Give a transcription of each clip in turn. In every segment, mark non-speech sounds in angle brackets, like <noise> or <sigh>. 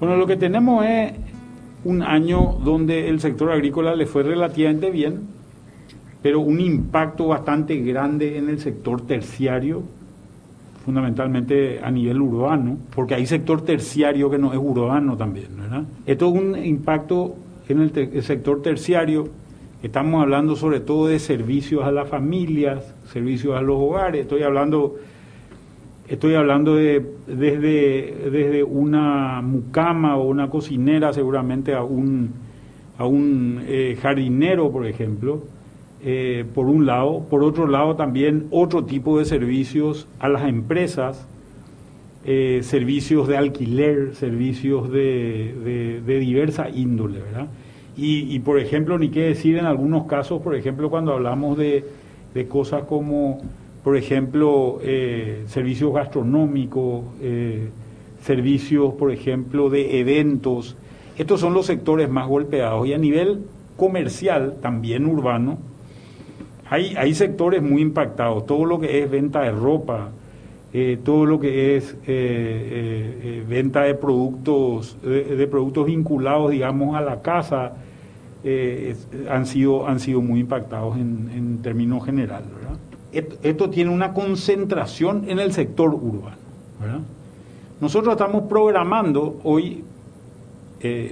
Bueno, lo que tenemos es un año donde el sector agrícola le fue relativamente bien, pero un impacto bastante grande en el sector terciario, fundamentalmente a nivel urbano, porque hay sector terciario que no es urbano también, ¿verdad? Esto es un impacto en el, sector terciario, estamos hablando sobre todo de servicios a las familias, servicios a los hogares, estoy hablando estoy hablando de desde, desde una mucama o una cocinera seguramente a un, a un eh, jardinero, por ejemplo, eh, por un lado. Por otro lado, también otro tipo de servicios a las empresas, eh, servicios de alquiler, servicios de, de, diversa índole, ¿verdad? Y, por ejemplo, ni qué decir en algunos casos, por ejemplo, cuando hablamos de, de cosas como, por ejemplo, eh, servicios gastronómicos, servicios, por ejemplo, de eventos. Estos son los sectores más golpeados. Y a nivel comercial, también urbano, hay, hay sectores muy impactados, todo lo que es venta de ropa, eh, todo lo que es eh, eh, venta de productos, de, productos vinculados, digamos, a la casa, han, sido, han sido muy impactados en, términos generales. Esto, tiene una concentración en el sector urbano. Nosotros estamos programando hoy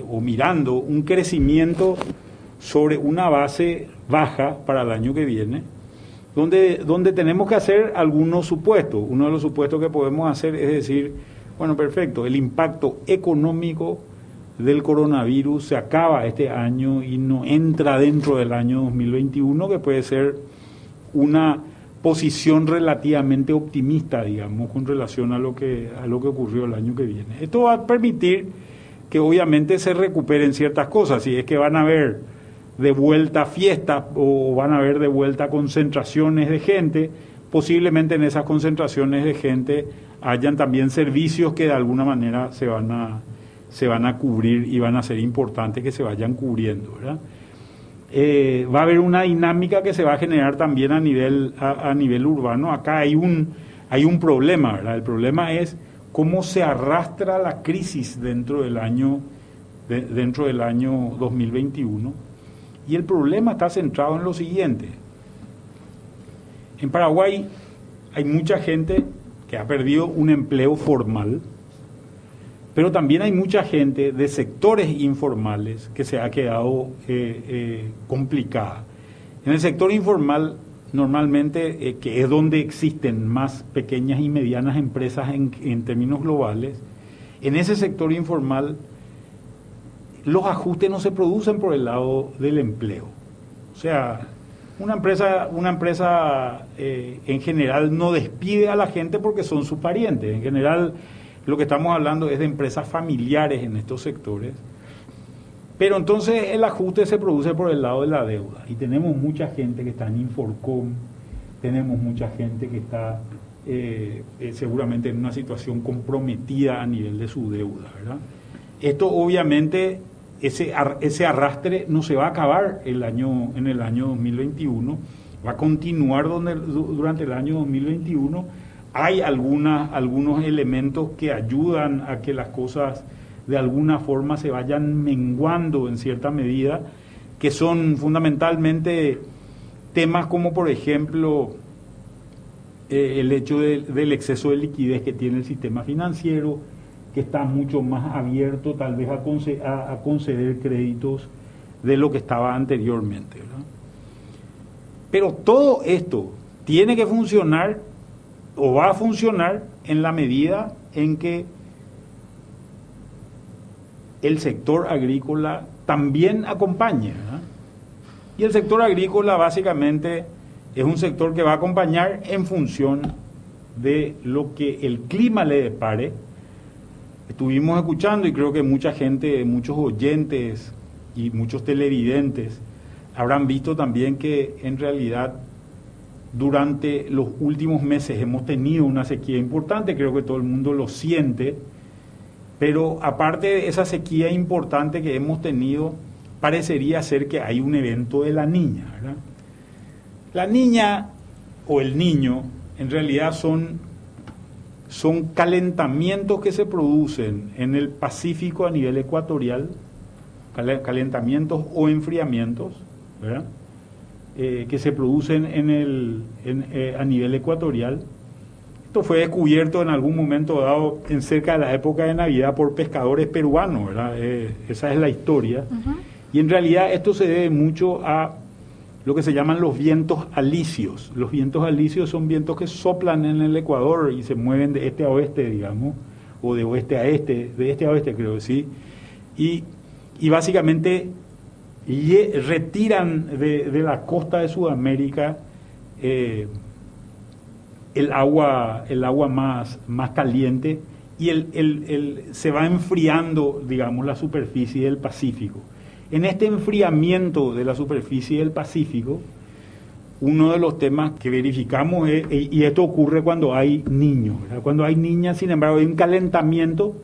o mirando un crecimiento sobre una base baja para el año que viene, donde, donde tenemos que hacer algunos supuestos. Uno de los supuestos que podemos hacer es decir, bueno, perfecto, el impacto económico del coronavirus se acaba este año y no entra dentro del año 2021, que puede ser una posición relativamente optimista, digamos, con relación a lo que a lo que ocurrió el año que viene. Esto va a permitir que obviamente se recuperen ciertas cosas, si es que van a haber de vuelta fiestas o van a haber de vuelta concentraciones de gente, posiblemente en esas concentraciones de gente hayan también servicios que de alguna manera se van a, se van a cubrir y van a ser importantes que se vayan cubriendo. Eh, va a haber una dinámica que se va a generar también a nivel, a, nivel urbano. Acá hay un, hay un problema. El problema es cómo se arrastra la crisis dentro del año, dentro del año 2021 y el problema está centrado en lo siguiente. En Paraguay hay mucha gente que ha perdido un empleo formal, pero también hay mucha gente de sectores informales que se ha quedado eh, eh, complicada. En el sector informal, normalmente, eh, que es donde existen más pequeñas y medianas empresas en, en términos globales, en ese sector informal los ajustes no se producen por el lado del empleo. O sea, una empresa, una empresa en general no despide a la gente porque son sus parientes. En general, lo que estamos hablando es de empresas familiares en estos sectores. Pero entonces el ajuste se produce por el lado de la deuda. Y tenemos mucha gente que está en Inforcom, tenemos mucha gente que está eh, eh, seguramente en una situación comprometida a nivel de su deuda. ¿verdad? Esto obviamente ese, ese arrastre no se va a acabar el año, en el año 2021, va a continuar durante el año 2021. Hay algunos elementos que ayudan a que las cosas de alguna forma se vayan menguando en cierta medida, que son fundamentalmente temas como por ejemplo eh, el hecho del exceso de liquidez que tiene el sistema financiero, que está mucho más abierto tal vez a, conceder, créditos de lo que estaba anteriormente. Pero todo esto tiene que funcionar o va a funcionar en la medida en que el sector agrícola también acompañe. Y el sector agrícola básicamente es un sector que va a acompañar en función de lo que el clima le depare estuvimos escuchando y creo que mucha gente, muchos oyentes y muchos televidentes habrán visto también que en realidad durante los últimos meses hemos tenido una sequía importante, creo que todo el mundo lo siente, pero aparte de esa sequía importante que hemos tenido, parecería ser que hay un evento de la niña. La niña o el niño en realidad son son calentamientos que se producen en el Pacífico a nivel ecuatorial, calentamientos o enfriamientos, eh, que se producen en el, eh, a nivel ecuatorial. Esto fue descubierto en algún momento dado en cerca de la época de Navidad por pescadores peruanos, eh, esa es la historia. Y en realidad esto se debe mucho a lo que se llaman los vientos alisios. Los vientos alisios son vientos que soplan en el Ecuador y se mueven de este a oeste, digamos, o de oeste a este, de este a oeste creo que sí, y, y básicamente retiran de, la costa de Sudamérica eh, el agua, el agua más, más caliente y el, el, se va enfriando, digamos, la superficie del Pacífico. En este enfriamiento de la superficie del Pacífico, uno de los temas que verificamos es, y esto ocurre cuando hay niños, cuando hay niñas, sin embargo, hay un calentamiento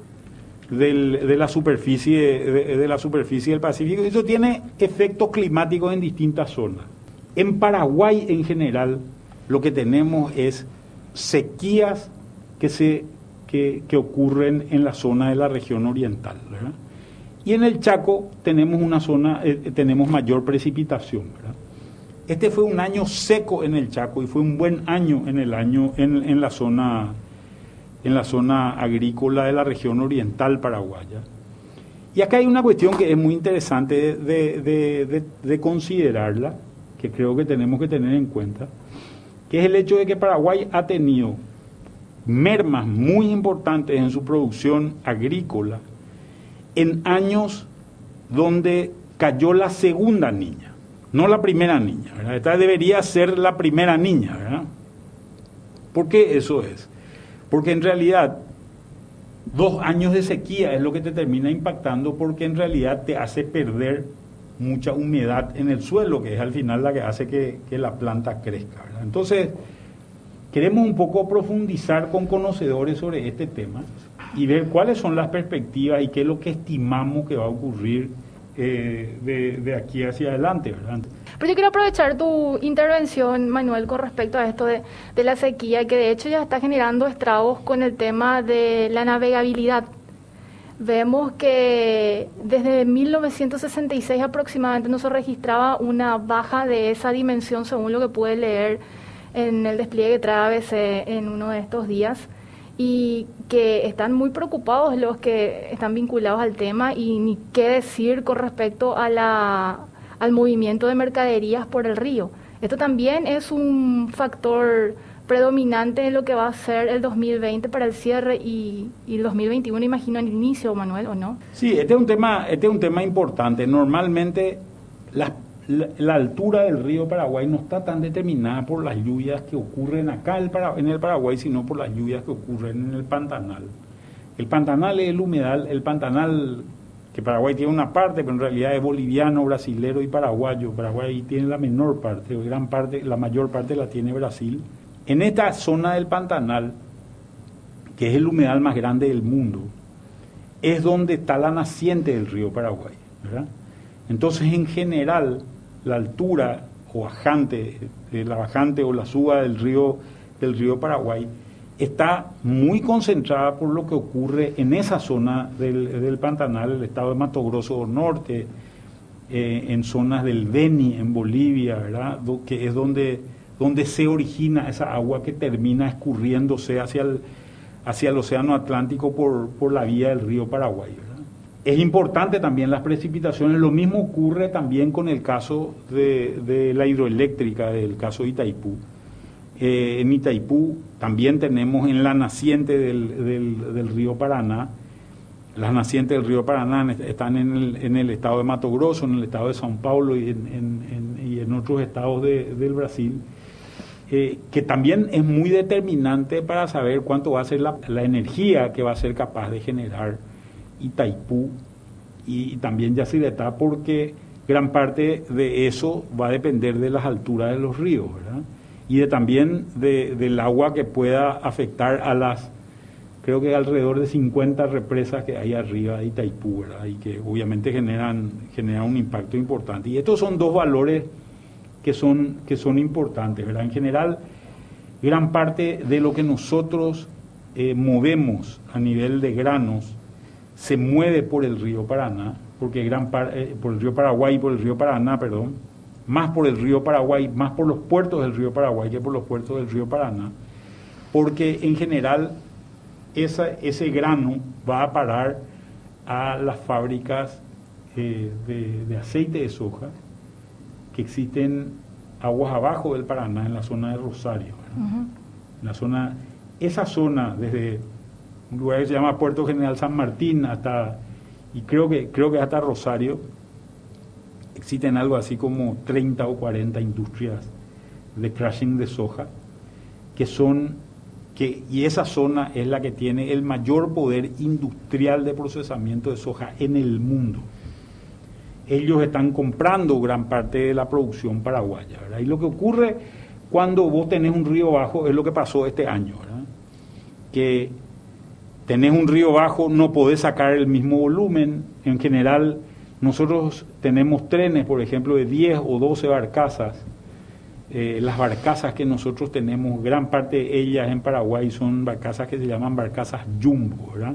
de la superficie de, la superficie del Pacífico. Y eso tiene efectos climáticos en distintas zonas. En Paraguay, en general, lo que tenemos es sequías que se que, ocurren en la zona de la región oriental. Y en el Chaco tenemos una zona, eh, tenemos mayor precipitación. Este fue un año seco en el Chaco y fue un buen año en el año en, la zona en la zona agrícola de la región oriental paraguaya. Y acá hay una cuestión que es muy interesante de, considerarla, que creo que tenemos que tener en cuenta, que es el hecho de que Paraguay ha tenido mermas muy importantes en su producción agrícola en años donde cayó la segunda niña, no la primera niña. Esta debería ser la primera niña. ¿verdad? ¿Por qué eso es? Porque en realidad dos años de sequía es lo que te termina impactando porque en realidad te hace perder mucha humedad en el suelo, que es al final la que hace que, la planta crezca. Entonces, queremos un poco profundizar con conocedores sobre este tema y ver cuáles son las perspectivas y qué es lo que estimamos que va a ocurrir eh, de, aquí hacia adelante. ¿verdad? Pero yo quiero aprovechar tu intervención, Manuel, con respecto a esto de, la sequía, que de hecho ya está generando estragos con el tema de la navegabilidad. Vemos que desde 1966 aproximadamente no se registraba una baja de esa dimensión, según lo que pude leer en el despliegue que trae ABC en uno de estos días y que están muy preocupados los que están vinculados al tema y ni qué decir con respecto a la, al movimiento de mercaderías por el río. Esto también es un factor predominante en lo que va a ser el 2020 para el cierre y, y el 2021, imagino, el inicio, Manuel, ¿o no? Sí, este es un tema, este es un tema importante. Normalmente las la, altura del río Paraguay no está tan determinada por las lluvias que ocurren acá en el Paraguay, sino por las lluvias que ocurren en el Pantanal. El Pantanal es el humedal, el Pantanal que Paraguay tiene una parte, pero en realidad es boliviano, brasilero y paraguayo. Paraguay tiene la menor parte, gran parte, la mayor parte la tiene Brasil. En esta zona del Pantanal, que es el humedal más grande del mundo, es donde está la naciente del río Paraguay. Entonces, en general, la altura o bajante, eh, la bajante o la suba del río, del río Paraguay, está muy concentrada por lo que ocurre en esa zona del, Pantanal, el estado de Mato Grosso Norte, eh, en zonas del Beni, en Bolivia, ¿verdad? que es donde, donde se origina esa agua que termina escurriéndose hacia el, hacia el Océano Atlántico por, por la vía del río Paraguay. Es importante también las precipitaciones, lo mismo ocurre también con el caso de, la hidroeléctrica, del caso Itaipú. Eh, en Itaipú también tenemos en la naciente del, río Paraná, las nacientes del río Paraná están en el, en estado de Mato Grosso, en el estado de São Paulo y en, otros estados del Brasil, eh, que también es muy determinante para saber cuánto va a ser la, energía que va a ser capaz de generar Itaipú y, también Yacyretá, porque gran parte de eso va a depender de las alturas de los ríos, ¿verdad? Y de, también del agua que pueda afectar a las, creo que alrededor de 50 represas que hay arriba de Itaipú, ¿verdad? Y que obviamente generan, generan un impacto importante. Y estos son dos valores que son, que son importantes, ¿verdad? En general, gran parte de lo que nosotros eh, movemos a nivel de granos se mueve por el río Paraná, porque gran eh, por el río Paraguay y por el río Paraná, perdón, más por el río Paraguay, más por los puertos del río Paraguay que por los puertos del río Paraná, porque en general esa, ese grano va a parar a las fábricas eh, de, aceite de soja que existen aguas abajo del Paraná, en la zona de Rosario. la zona, esa zona, desde un lugar que se llama Puerto General San Martín hasta, y creo que, creo que hasta Rosario, existen algo así como 30 o 40 industrias de crushing de soja, que son, que, y esa zona es la que tiene el mayor poder industrial de procesamiento de soja en el mundo. Ellos están comprando gran parte de la producción paraguaya. Y lo que ocurre cuando vos tenés un río bajo es lo que pasó este año, que tenés un río bajo, no podés sacar el mismo volumen. En general, nosotros tenemos trenes, por ejemplo, de 10 o 12 barcazas. Eh, las barcazas que nosotros tenemos, gran parte de ellas en Paraguay son barcazas que se llaman barcazas jumbo, ¿verdad?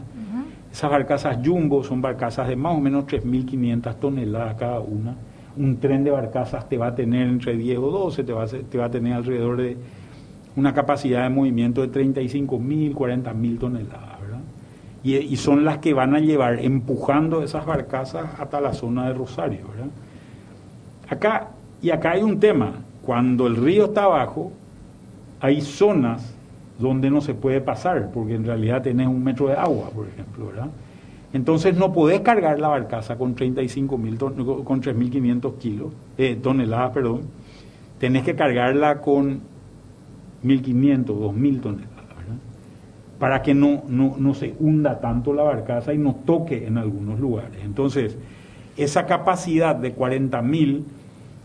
Esas barcazas jumbo son barcazas de más o menos 3.500 toneladas cada una. Un tren de barcazas te va a tener entre 10 o 12, te va a, te va a tener alrededor de una capacidad de movimiento de 35.000, 40.000 toneladas y, son las que van a llevar empujando esas barcazas hasta la zona de Rosario. Acá, y acá hay un tema, cuando el río está abajo, hay zonas donde no se puede pasar, porque en realidad tenés un metro de agua, por ejemplo, ¿verdad? Entonces no podés cargar la barcaza con 35 mil con 3.500 kilos, eh, toneladas, perdón. Tenés que cargarla con 1.500, 2.000 toneladas para que no, no, se hunda tanto la barcaza y no toque en algunos lugares. Entonces, esa capacidad de 40.000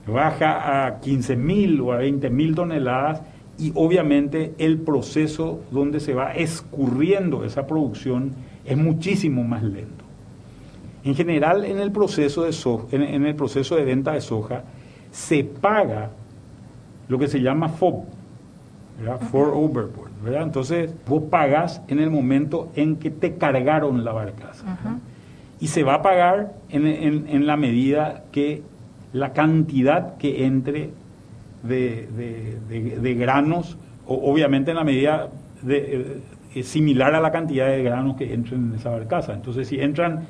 baja a 15.000 o a 20.000 toneladas y obviamente el proceso donde se va escurriendo esa producción es muchísimo más lento. En general, en el proceso de, en el proceso de venta de soja se paga lo que se llama FOB, For overboard, ¿verdad? Entonces, vos pagas en el momento en que te cargaron la barcaza. Y se va a pagar en, la medida que la cantidad que entre de, granos, obviamente en la medida de, eh, similar a la cantidad de granos que entren en esa barcaza. Entonces, si entran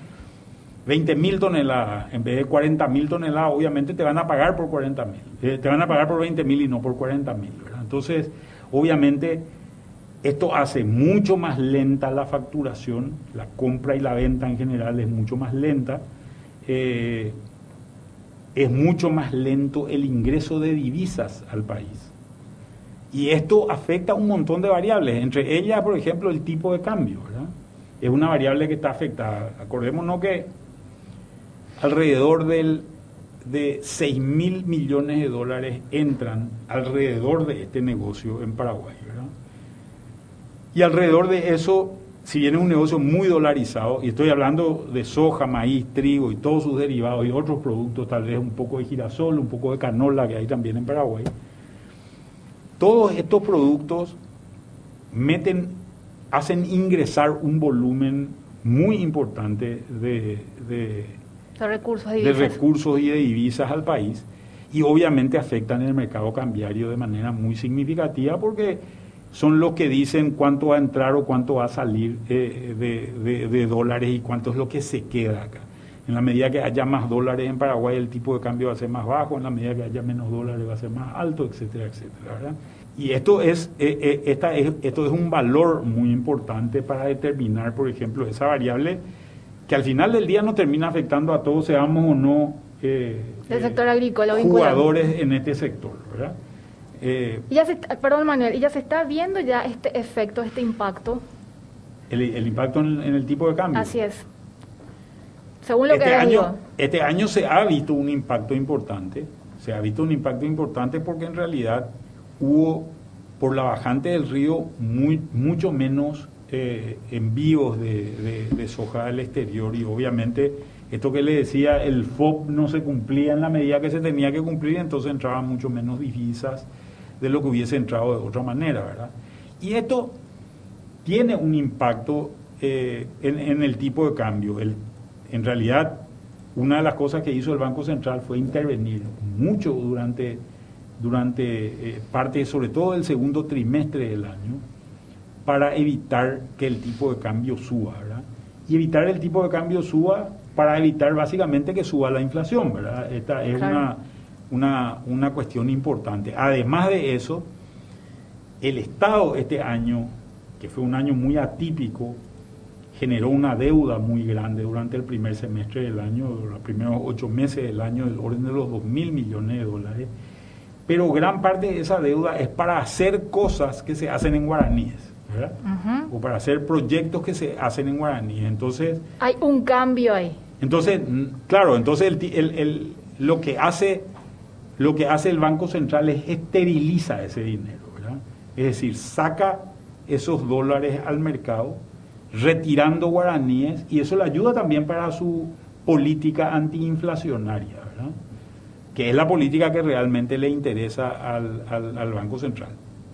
20 mil toneladas en vez de 40 mil toneladas, obviamente te van a pagar por 40 mil. Eh, te van a pagar por 20 mil y no por 40 mil. Entonces, Obviamente, esto hace mucho más lenta la facturación, la compra y la venta en general es mucho más lenta, eh, es mucho más lento el ingreso de divisas al país. Y esto afecta un montón de variables, entre ellas, por ejemplo, el tipo de cambio. Es una variable que está afectada. Acordémonos que alrededor del de 6 mil millones de dólares entran alrededor de este negocio en Paraguay. ¿verdad? Y alrededor de eso, si bien es un negocio muy dolarizado, y estoy hablando de soja, maíz, trigo y todos sus derivados y otros productos, tal vez un poco de girasol, un poco de canola que hay también en Paraguay, todos estos productos meten, hacen ingresar un volumen muy importante de de recursos, de, recursos y de divisas al país y obviamente afectan el mercado cambiario de manera muy significativa porque son los que dicen cuánto va a entrar o cuánto va a salir eh, de, dólares y cuánto es lo que se queda acá. En la medida que haya más dólares en Paraguay, el tipo de cambio va a ser más bajo, en la medida que haya menos dólares va a ser más alto, etcétera, etcétera. Y esto es, eh, eh, esta es, esto es un valor muy importante para determinar, por ejemplo, esa variable que al final del día no termina afectando a todos, seamos o no eh, el sector agrícola jugadores en este sector, ¿verdad? Eh, ya se, perdón Manuel, ¿y ya se está viendo ya este efecto, este impacto? El, impacto en, el tipo de cambio. Así es. Según lo este que año, Este año se ha visto un impacto importante, se ha visto un impacto importante porque en realidad hubo por la bajante del río muy, mucho menos eh, envíos de, de, soja al exterior y obviamente esto que le decía, el FOB no se cumplía en la medida que se tenía que cumplir, entonces entraban mucho menos divisas de lo que hubiese entrado de otra manera, ¿verdad? Y esto tiene un impacto eh, en, el tipo de cambio. El, en realidad, una de las cosas que hizo el Banco Central fue intervenir mucho durante, durante eh, parte, sobre todo del segundo trimestre del año, para evitar que el tipo de cambio suba, ¿verdad? Y evitar el tipo de cambio suba para evitar básicamente que suba la inflación, ¿verdad? Esta es una, una, una cuestión importante. Además de eso, el Estado este año, que fue un año muy atípico, generó una deuda muy grande durante el primer semestre del año, los primeros ocho meses del año, del orden de los dos mil millones de dólares. Pero gran parte de esa deuda es para hacer cosas que se hacen en guaraníes. ¿verdad? O para hacer proyectos que se hacen en guaraníes. Entonces. Hay un cambio ahí. Entonces, claro, entonces el, el, lo que hace lo que hace el Banco Central es esteriliza ese dinero, ¿verdad? Es decir, saca esos dólares al mercado retirando guaraníes y eso le ayuda también para su política antiinflacionaria, ¿verdad? que es la política que realmente le interesa al, al, Banco Central.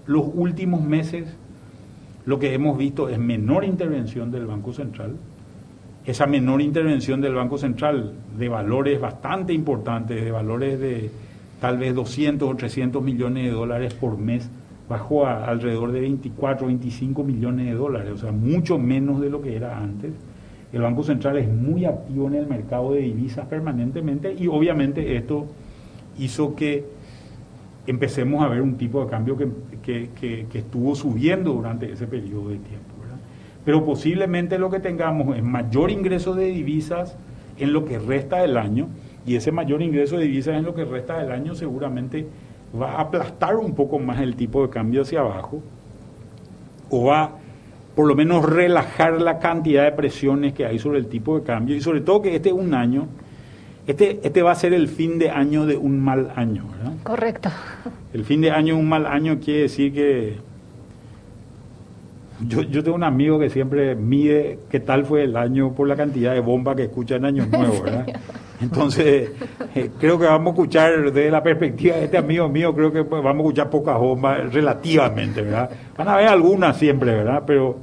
Los últimos meses lo que hemos visto es menor intervención del Banco Central, esa menor intervención del Banco Central de valores bastante importantes, de valores de tal vez 200 o 300 millones de dólares por mes, bajó a alrededor de 24 o 25 millones de dólares, o sea, mucho menos de lo que era antes. El Banco Central es muy activo en el mercado de divisas permanentemente y obviamente esto hizo que empecemos a ver un tipo de cambio que, que, estuvo subiendo durante ese periodo de tiempo. Pero posiblemente lo que tengamos es mayor ingreso de divisas en lo que resta del año y ese mayor ingreso de divisas en lo que resta del año seguramente va a aplastar un poco más el tipo de cambio hacia abajo o va por lo menos relajar la cantidad de presiones que hay sobre el tipo de cambio y sobre todo que este es un año, este, este va a ser el fin de año de un mal año, ¿verdad? Correcto. El fin de año de un mal año quiere decir que yo, yo tengo un amigo que siempre mide qué tal fue el año por la cantidad de bombas que escucha en Año Nuevo, ¿verdad? <laughs> Entonces, <laughs> eh, creo que vamos a escuchar desde la perspectiva de este amigo mío, creo que vamos a escuchar pocas bombas relativamente, ¿verdad? Van a haber algunas siempre, ¿verdad? Pero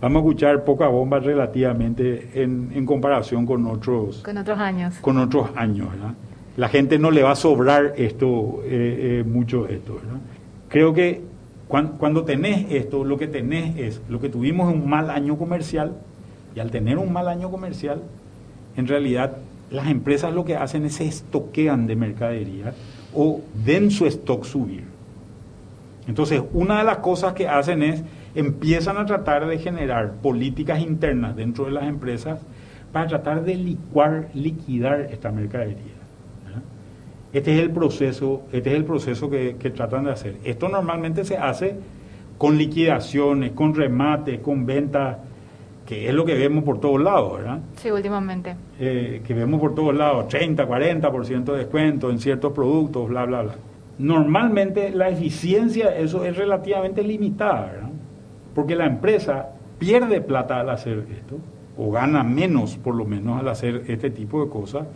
vamos a escuchar pocas bombas relativamente en, en comparación con otros... Con otros años. Con otros años, ¿verdad? La gente no le va a sobrar esto, eh, eh, mucho esto, ¿verdad? Creo que cuando, cuando tenés esto, lo que tenés es, lo que tuvimos un mal año comercial, y al tener un mal año comercial, en realidad las empresas lo que hacen es se estoquean de mercadería o den su stock subir. Entonces, una de las cosas que hacen es empiezan a tratar de generar políticas internas dentro de las empresas para tratar de licuar, liquidar esta mercadería. Este es el proceso, este es el proceso que, que tratan de hacer. Esto normalmente se hace con liquidaciones, con remates, con ventas que es lo que vemos por todos lados, ¿verdad? Sí, últimamente. Eh, que vemos por todos lados, 30, 40% de descuento en ciertos productos, bla, bla, bla. Normalmente la eficiencia eso es relativamente limitada, ¿verdad? Porque la empresa pierde plata al hacer esto, o gana menos por lo menos al hacer este tipo de cosas.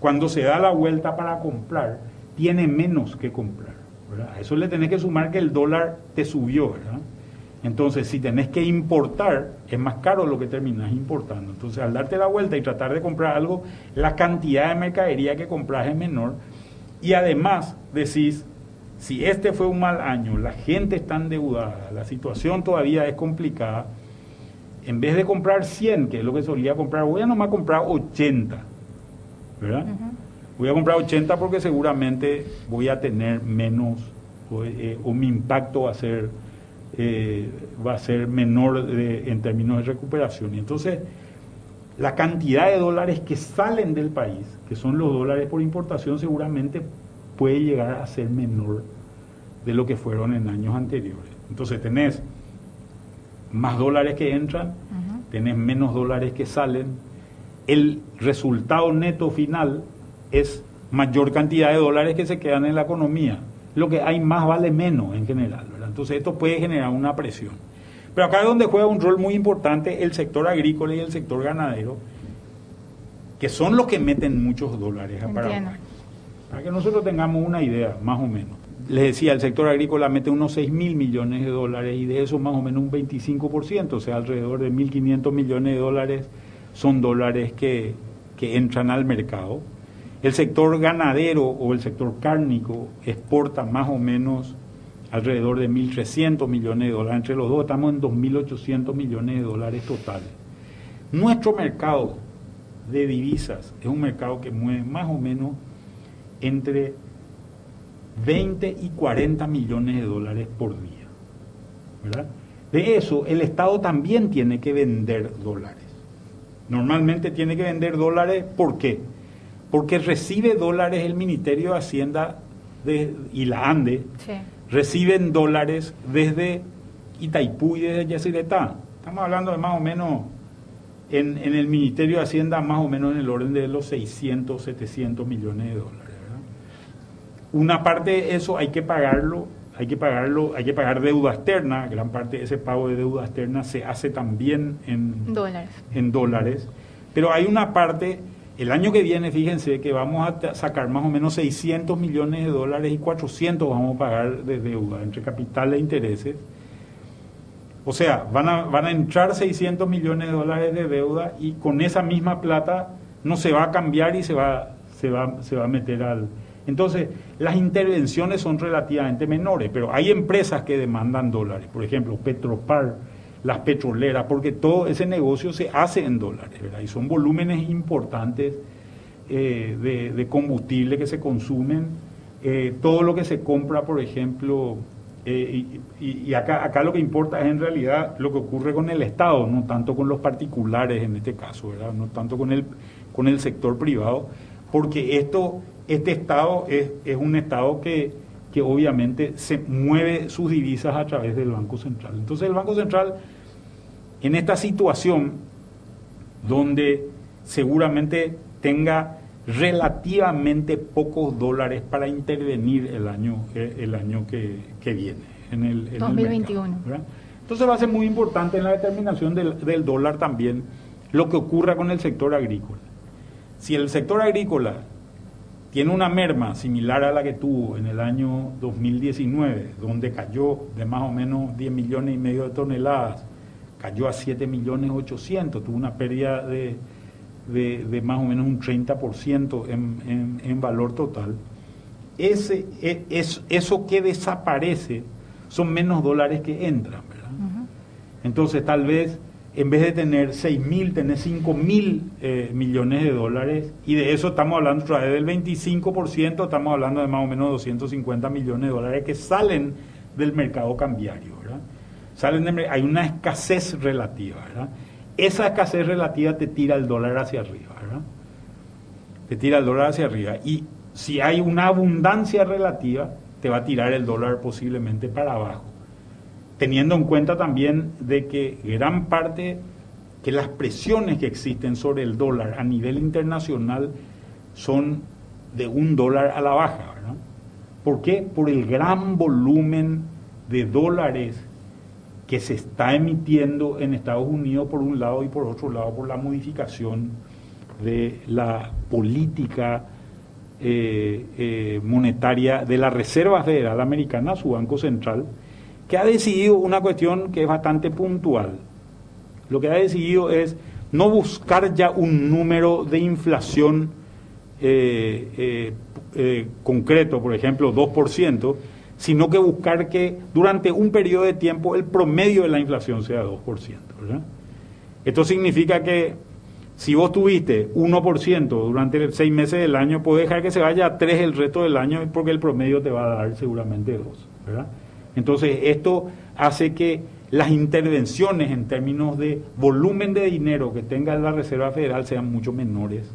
Cuando se da la vuelta para comprar, tiene menos que comprar. ¿verdad? A eso le tenés que sumar que el dólar te subió, ¿verdad? Entonces, si tenés que importar, es más caro lo que terminás importando. Entonces, al darte la vuelta y tratar de comprar algo, la cantidad de mercadería que compras es menor. Y además, decís, si este fue un mal año, la gente está endeudada, la situación todavía es complicada, en vez de comprar 100, que es lo que solía comprar, voy a nomás comprar 80. ¿Verdad? Voy a comprar 80 porque seguramente voy a tener menos, o, eh, o mi impacto va a ser eh, va a ser menor en términos de recuperación. Y entonces, la cantidad de dólares que salen del país, que son los dólares por importación, seguramente puede llegar a ser menor de lo que fueron en años anteriores. Entonces, tenés más dólares que entran, tenés menos dólares que salen. El resultado neto final es mayor cantidad de dólares que se quedan en la economía. Lo que hay más vale menos en general. Entonces esto puede generar una presión. Pero acá es donde juega un rol muy importante el sector agrícola y el sector ganadero, que son los que meten muchos dólares a Paraguay. Para que nosotros tengamos una idea, más o menos. les decía, el sector agrícola mete unos 6 mil millones de dólares y de eso más o menos un 25%, o sea, alrededor de 1.500 millones de dólares son dólares que, que entran al mercado. El sector ganadero o el sector cárnico exporta más o menos alrededor de 1.300 millones de dólares. Entre los dos estamos en 2.800 millones de dólares totales. Nuestro mercado de divisas es un mercado que mueve más o menos entre 20 y 40 millones de dólares por día. ¿verdad? De eso, el Estado también tiene que vender dólares. Normalmente tiene que vender dólares, ¿por qué? Porque recibe dólares el Ministerio de Hacienda y la ANDE, reciben dólares desde Itaipú y desde Yacyretá. Estamos hablando de más o menos, en, en, el Ministerio de Hacienda, más o menos en el orden de los 600, 700 millones de dólares. Una parte de eso hay que pagarlo, hay que pagarlo, hay que pagar deuda externa, gran parte de ese pago de deuda externa se hace también en dólares. En dólares. Pero hay una parte, el año que viene, fíjense que vamos a sacar más o menos 600 millones de dólares y 400 vamos a pagar de deuda entre capital e intereses. O sea, van a, van a entrar 600 millones de dólares de deuda y con esa misma plata no se va a cambiar y se va, se va, se va a meter al, entonces, las intervenciones son relativamente menores, pero hay empresas que demandan dólares, por ejemplo, Petropar, las petroleras, porque todo ese negocio se hace en dólares, ¿verdad? Y son volúmenes importantes eh, de, combustible que se consumen, eh, todo lo que se compra, por ejemplo, eh, y, acá, acá lo que importa es en realidad lo que ocurre con el Estado, no tanto con los particulares en este caso, ¿verdad? No tanto con el, con el sector privado, porque esto este Estado es, un Estado que, que obviamente se mueve sus divisas a través del Banco Central. Entonces el Banco Central, en esta situación donde seguramente tenga relativamente pocos dólares para intervenir el año, el año que, viene. En el, 2021. Entonces va a ser muy importante en la determinación del, del dólar también lo que ocurra con el sector agrícola. Si el sector agrícola tiene una merma similar a la que tuvo en el año 2019, donde cayó de más o menos 10 millones y medio de toneladas, cayó a 7 millones 800, tuvo una pérdida de, de, más o menos un 30% en, en, valor total. Ese, e, es, eso que desaparece son menos dólares que entran, ¿verdad? Entonces tal vez en vez de tener 6 mil, tener 5 mil eh, millones de dólares, y de eso estamos hablando otra vez del 25%, estamos hablando de más o menos 250 millones de dólares que salen del mercado cambiario, ¿verdad? Salen hay una escasez relativa. Esa escasez relativa te tira el dólar hacia arriba, ¿verdad? Te tira el dólar hacia arriba. Y si hay una abundancia relativa, te va a tirar el dólar posiblemente para abajo teniendo en cuenta también de que gran parte, que las presiones que existen sobre el dólar a nivel internacional son de un dólar a la baja. ¿verdad? ¿Por qué? Por el gran volumen de dólares que se está emitiendo en Estados Unidos por un lado y por otro lado por la modificación de la política eh, eh, monetaria de la Reserva Federal Americana, su Banco Central, que ha decidido una cuestión que es bastante puntual. Lo que ha decidido es no buscar ya un número de inflación eh, eh, eh, concreto, por ejemplo, 2%, sino que buscar que durante un periodo de tiempo el promedio de la inflación sea 2%. Esto significa que si vos tuviste 1% durante seis meses del año, puedes dejar que se vaya a 3 el resto del año porque el promedio te va a dar seguramente 2. ¿verdad? Entonces, esto hace que las intervenciones en términos de volumen de dinero que tenga la Reserva Federal sean mucho menores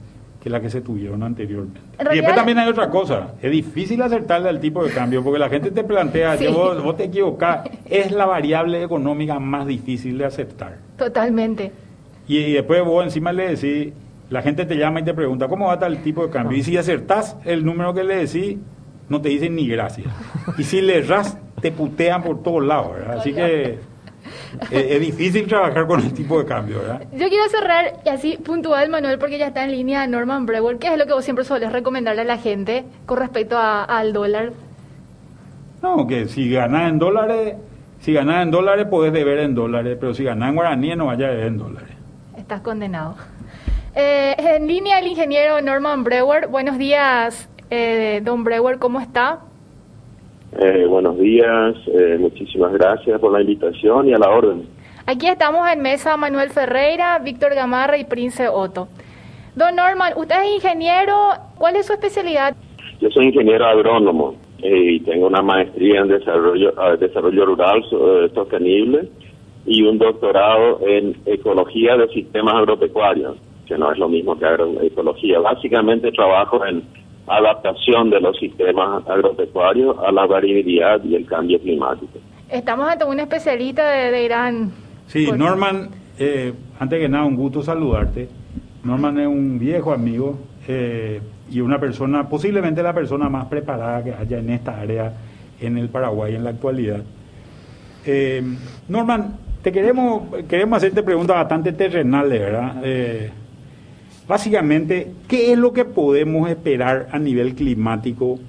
que las que se tuvieron anteriormente. y después también hay otra cosa, es difícil acertarle al tipo de cambio, porque la gente te plantea, que vos, te equivocás, es la variable económica más difícil de aceptar. Totalmente. Y, después vos encima le decís, la gente te llama y te pregunta, ¿cómo va tal tipo de cambio? Y si acertás el número que le decís, no te dicen ni gracias. Y si le erras, te putean por todos lados, ¿verdad? Así que es, difícil trabajar con el tipo de cambio, ¿verdad? Yo quiero cerrar y así puntual, Manuel, porque ya está en línea Norman Brewer. ¿Qué es lo que vos siempre sueles recomendarle a la gente con respecto al dólar? No, que si ganas en dólares, si ganas en dólares podés deber en dólares, pero si ganas en guaraní no vayas a deber en dólares. Estás condenado. Eh, en línea el ingeniero Norman Brewer. Buenos días, eh, don Brewer, ¿cómo está? Eh, buenos días, eh, muchísimas gracias por la invitación y a la orden. Aquí estamos en mesa Manuel Ferreira, Víctor Gamarra y Prince Otto. Don Norman, usted es ingeniero, ¿cuál es su especialidad? Yo soy ingeniero agrónomo eh, y tengo una maestría en desarrollo, uh, desarrollo rural uh, sostenible y un doctorado en ecología de sistemas agropecuarios, que no es lo mismo que agroecología. Básicamente trabajo en adaptación de los sistemas agropecuarios a la variabilidad y el cambio climático. Estamos ante un especialista de, de Irán. Sí, Norman, eh, antes que nada, un gusto saludarte. Norman es un viejo amigo eh, y una persona, posiblemente la persona más preparada que haya en esta área en el Paraguay en la actualidad. Eh, Norman, te queremos, queremos hacerte preguntas bastante terrenales, ¿verdad? Eh, básicamente, ¿qué es lo que podemos esperar a nivel climático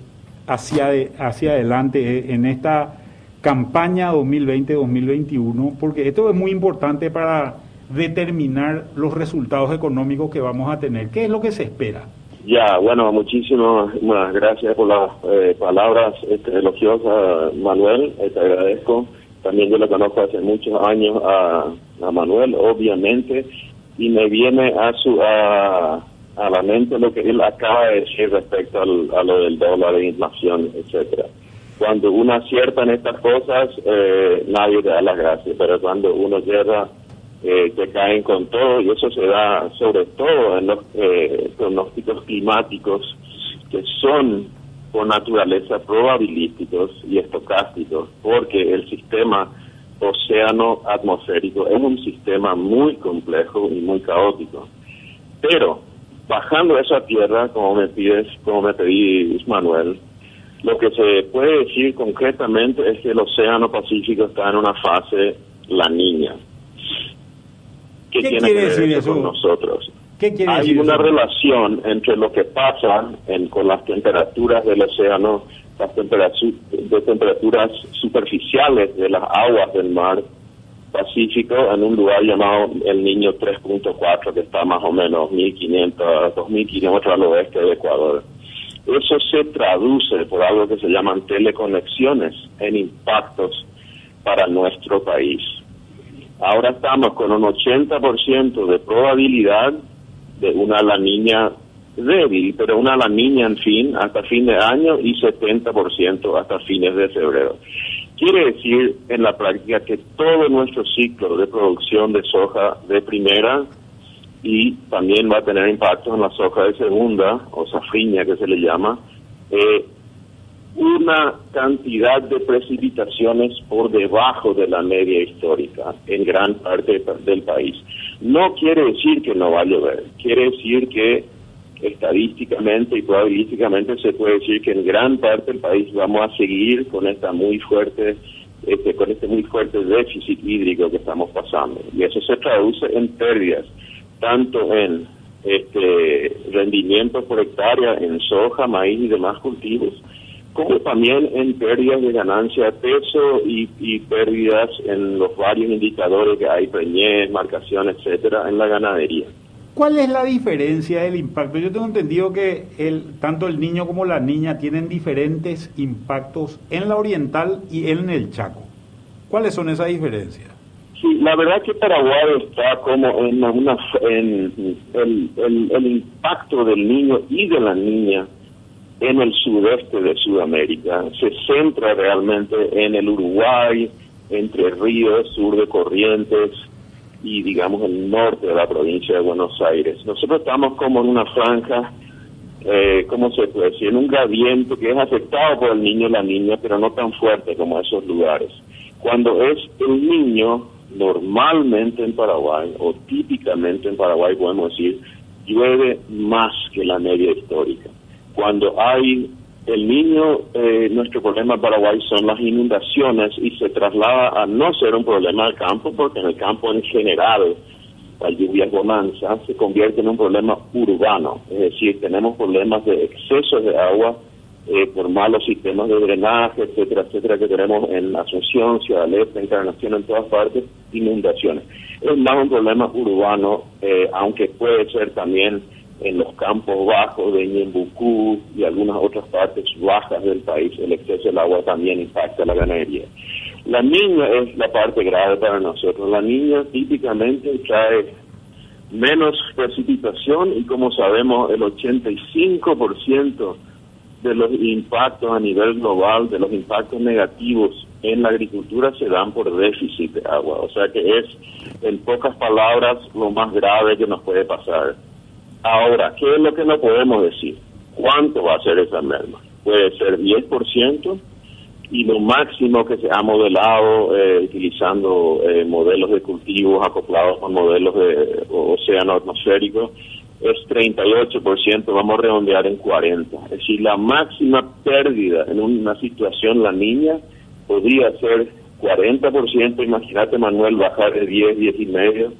hacia, de, hacia adelante en esta campaña 2020-2021? Porque esto es muy importante para determinar los resultados económicos que vamos a tener. ¿Qué es lo que se espera? Ya, bueno, muchísimas gracias por las eh, palabras este, elogiosas, Manuel, eh, te agradezco. También yo lo conozco hace muchos años a, a Manuel, obviamente, y me viene a su a, a la mente lo que él acaba de decir respecto al, a lo del dólar, de inflación, etcétera. Cuando uno acierta en estas cosas, eh, nadie te da las gracias, pero cuando uno llega eh, que caen con todo y eso se da sobre todo en los eh, pronósticos climáticos que son por naturaleza probabilísticos y estocásticos porque el sistema océano atmosférico es un sistema muy complejo y muy caótico pero bajando eso a tierra como me pides como me pedí Manuel lo que se puede decir concretamente es que el océano Pacífico está en una fase la niña ¿Qué, ¿Qué tiene quiere que ver decir eso? con nosotros? ¿Qué quiere Hay decir una eso? relación entre lo que pasa en, con las temperaturas del océano, las temperatu- de temperaturas superficiales de las aguas del mar Pacífico en un lugar llamado el Niño 3.4 que está más o menos 1500, 2000 kilómetros al oeste de Ecuador. Eso se traduce por algo que se llaman teleconexiones en impactos para nuestro país. Ahora estamos con un 80% de probabilidad de una la niña débil, pero una la niña en fin hasta fin de año y 70% hasta fines de febrero. Quiere decir en la práctica que todo nuestro ciclo de producción de soja de primera y también va a tener impactos en la soja de segunda, o safriña que se le llama, eh, una cantidad de precipitaciones por debajo de la media histórica en gran parte del país. No quiere decir que no va a llover, quiere decir que estadísticamente y probabilísticamente se puede decir que en gran parte del país vamos a seguir con esta muy fuerte este, con este muy fuerte déficit hídrico que estamos pasando y eso se traduce en pérdidas tanto en este rendimiento por hectárea en soja, maíz y demás cultivos como también en pérdidas de ganancia de peso y, pérdidas en los varios indicadores que hay, preñez, marcación, etcétera, en la ganadería. ¿Cuál es la diferencia del impacto? Yo tengo entendido que el, tanto el niño como la niña tienen diferentes impactos en la oriental y en el Chaco. ¿Cuáles son esas diferencias? Sí, la verdad que Paraguay está como en, una, en el, el, impacto del niño y de la niña en el sudeste de Sudamérica. Se centra realmente en el Uruguay, entre ríos, sur de Corrientes y digamos el norte de la provincia de Buenos Aires. Nosotros estamos como en una franja, eh, ¿cómo se puede decir? En un gradiente que es afectado por el niño y la niña, pero no tan fuerte como esos lugares. Cuando es el niño, normalmente en Paraguay, o típicamente en Paraguay podemos decir, llueve más que la media histórica cuando hay el niño, eh, nuestro problema en Paraguay son las inundaciones y se traslada a no ser un problema del campo, porque en el campo en general la lluvia bonanza se convierte en un problema urbano, es decir, tenemos problemas de exceso de agua eh, por malos sistemas de drenaje, etcétera, etcétera, que tenemos en Asunción, Ciudad Este, Encarnación, en todas partes, inundaciones. Es más un problema urbano, eh, aunque puede ser también en los campos bajos de Ñembucú y algunas otras partes bajas del país, el exceso del agua también impacta la ganadería. La niña es la parte grave para nosotros. La niña típicamente trae menos precipitación y como sabemos el 85% de los impactos a nivel global, de los impactos negativos en la agricultura se dan por déficit de agua. O sea que es, en pocas palabras, lo más grave que nos puede pasar. Ahora, ¿qué es lo que no podemos decir? ¿Cuánto va a ser esa merma? Puede ser 10% y lo máximo que se ha modelado eh, utilizando eh, modelos de cultivos acoplados con modelos de océano atmosférico es 38%, vamos a redondear en 40%. Es decir, la máxima pérdida en una situación la niña podría ser 40%, imagínate Manuel bajar de 10, 10 y medio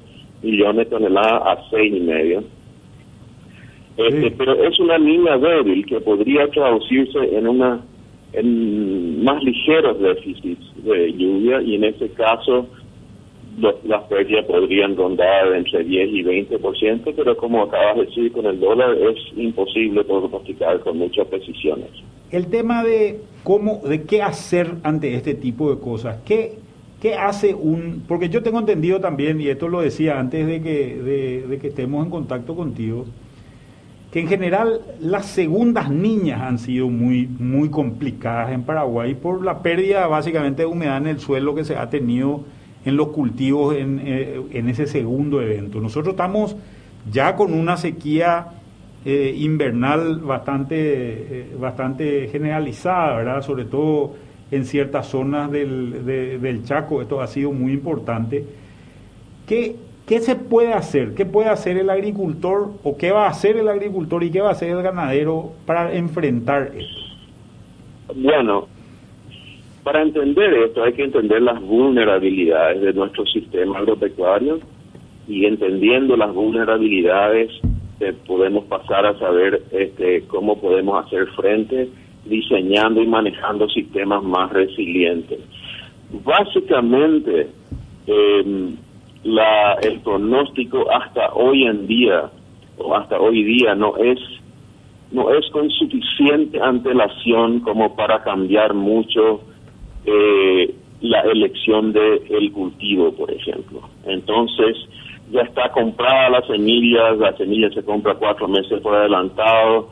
millones de toneladas a 6 y medio. Este, Pero es una niña débil que podría traducirse en una en más ligeros déficits de lluvia y en ese caso las pérdidas podrían rondar entre 10 y 20%, pero como acabas de decir, con el dólar es imposible pronosticar con muchas precisiones. El tema de cómo, de qué hacer ante este tipo de cosas, ¿qué, qué hace un...? Porque yo tengo entendido también, y esto lo decía antes de que, de, que estemos en contacto contigo, que en general las segundas niñas han sido muy, muy complicadas en Paraguay por la pérdida básicamente de humedad en el suelo que se ha tenido en los cultivos en, eh, en ese segundo evento. Nosotros estamos ya con una sequía eh, invernal bastante, eh, bastante generalizada, ¿verdad? Sobre todo en ciertas zonas del, del Chaco, esto ha sido muy importante. ¿Qué, ¿Qué se puede hacer? ¿Qué puede hacer el agricultor o qué va a hacer el agricultor y qué va a hacer el ganadero para enfrentar esto? Bueno, para entender esto hay que entender las vulnerabilidades de nuestro sistema agropecuario y entendiendo las vulnerabilidades eh, podemos pasar a saber este, cómo podemos hacer frente diseñando y manejando sistemas más resilientes. Básicamente, em, la, el pronóstico hasta hoy en día o hasta hoy día no es no es con suficiente antelación como para cambiar mucho eh, la elección del el cultivo, por ejemplo. Entonces, ya está comprada la semilla, la semilla se compra cuatro meses por adelantado,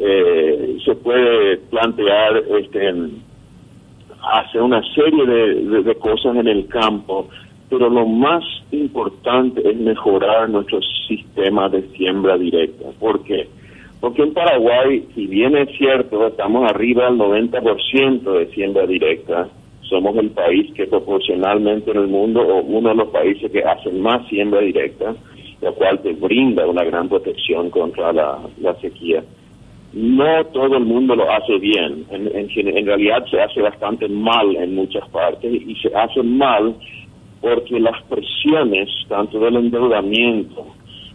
eh, se puede plantear este, hacer una serie de, de, cosas en el campo, pero lo más importante es mejorar nuestro sistema de siembra directa. ¿Por qué? Porque en Paraguay, si bien es cierto, estamos arriba del 90% de siembra directa, somos el país que proporcionalmente en el mundo, o uno de los países que hacen más siembra directa, lo cual te brinda una gran protección contra la, sequía. No todo el mundo lo hace bien, en, en, realidad se hace bastante mal en muchas partes y se hace mal porque las presiones, tanto del endeudamiento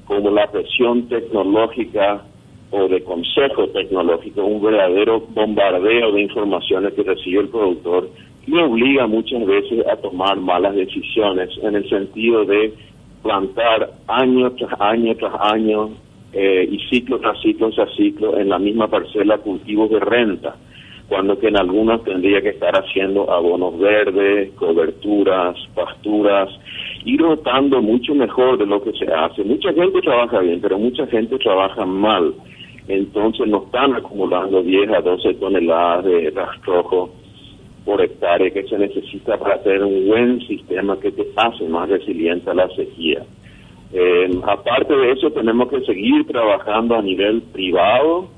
como la presión tecnológica o de consejo tecnológico, un verdadero bombardeo de informaciones que recibe el productor, le obliga muchas veces a tomar malas decisiones en el sentido de plantar año tras año tras año eh, y ciclo tras ciclo tras ciclo en la misma parcela cultivos de renta, cuando que en algunas tendría que estar haciendo abonos verdes, coberturas, pasturas, y rotando mucho mejor de lo que se hace. Mucha gente trabaja bien, pero mucha gente trabaja mal entonces no están acumulando 10 a 12 toneladas de rastrojo por hectárea que se necesita para tener un buen sistema que te hace más resiliente a la sequía. Eh, aparte de eso, tenemos que seguir trabajando a nivel privado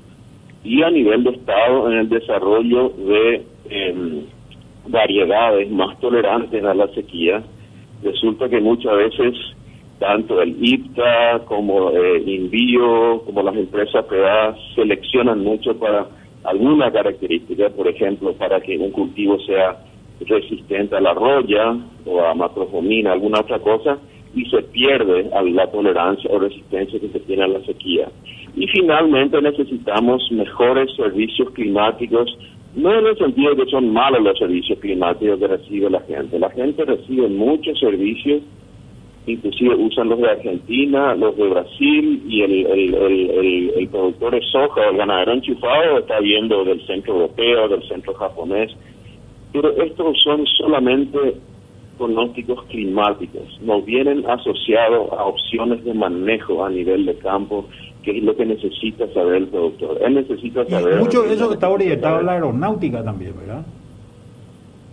y a nivel de Estado en el desarrollo de em, variedades más tolerantes a la sequía. Resulta que muchas veces tanto el IPTA como el eh, Envío, como las empresas privadas seleccionan mucho para alguna característica, por ejemplo, para que un cultivo sea resistente a la roya o a macrofomina, alguna otra cosa, y se pierde la tolerancia o resistencia que se tiene a la sequía. Y finalmente necesitamos mejores servicios climáticos, no en el sentido de que son malos los servicios climáticos que recibe la gente. La gente recibe muchos servicios, inclusive usan los de Argentina, los de Brasil y el, el, el, productor de soja, el ganadero enchufado, está viendo del centro europeo, del centro japonés. Pero estos son solamente pronósticos climáticos, no vienen asociados a opciones de manejo a nivel de campo que es lo que necesita saber el productor. Él necesita saber... mucho eso está orientado a la aeronáutica también, ¿verdad?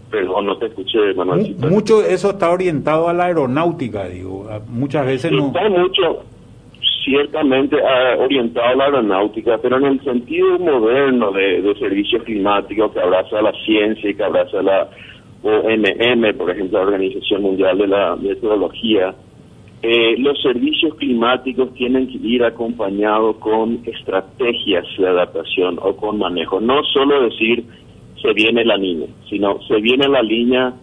Perdón, no te escuché, Manuel. mucho eso está orientado a la aeronáutica, digo. Muchas veces no... Está mucho, ciertamente orientado a la aeronáutica, pero en el sentido moderno de, de servicio climático que abraza la ciencia y que abraza la OMM, por ejemplo, la Organización Mundial de la Meteorología, eh, los servicios climáticos tienen que ir acompañados con estrategias de adaptación o con manejo. No solo decir se viene la niña, sino se viene la línea,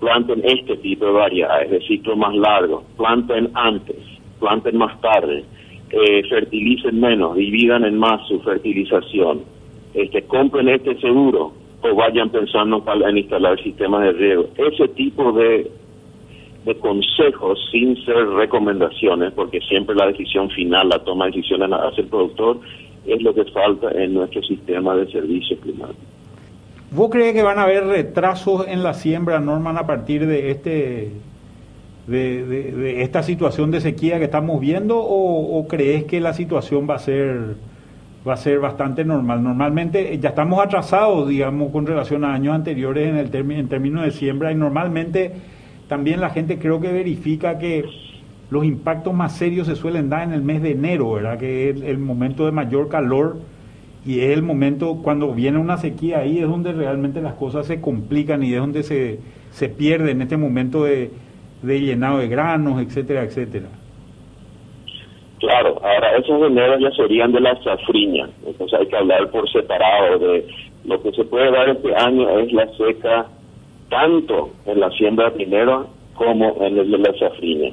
planten este tipo de variedades de ciclo más largo, planten antes, planten más tarde, eh, fertilicen menos, dividan en más su fertilización, este, compren este seguro o vayan pensando en instalar sistemas de riego. Ese tipo de de consejos sin ser recomendaciones, porque siempre la decisión final, la toma de decisiones la hace el productor, es lo que falta en nuestro sistema de servicios climáticos. ¿Vos crees que van a haber retrasos en la siembra, Norman, a partir de este de, esta situación de sequía que estamos viendo o, crees que la situación va a ser va a ser bastante normal? Normalmente ya estamos atrasados, digamos, con relación a años anteriores en el en términos de siembra y normalmente también la gente creo que verifica que los impactos más serios se suelen dar en el mes de enero, ¿verdad? Que es el momento de mayor calor y es el momento cuando viene una sequía, ahí es donde realmente las cosas se complican y es donde se, se pierde en este momento de, de llenado de granos, etcétera, etcétera. Claro, ahora esos enero ya serían de la safriña, entonces hay que hablar por separado de lo que se puede dar este año es la seca tanto en la siembra primero como en el de la safrina.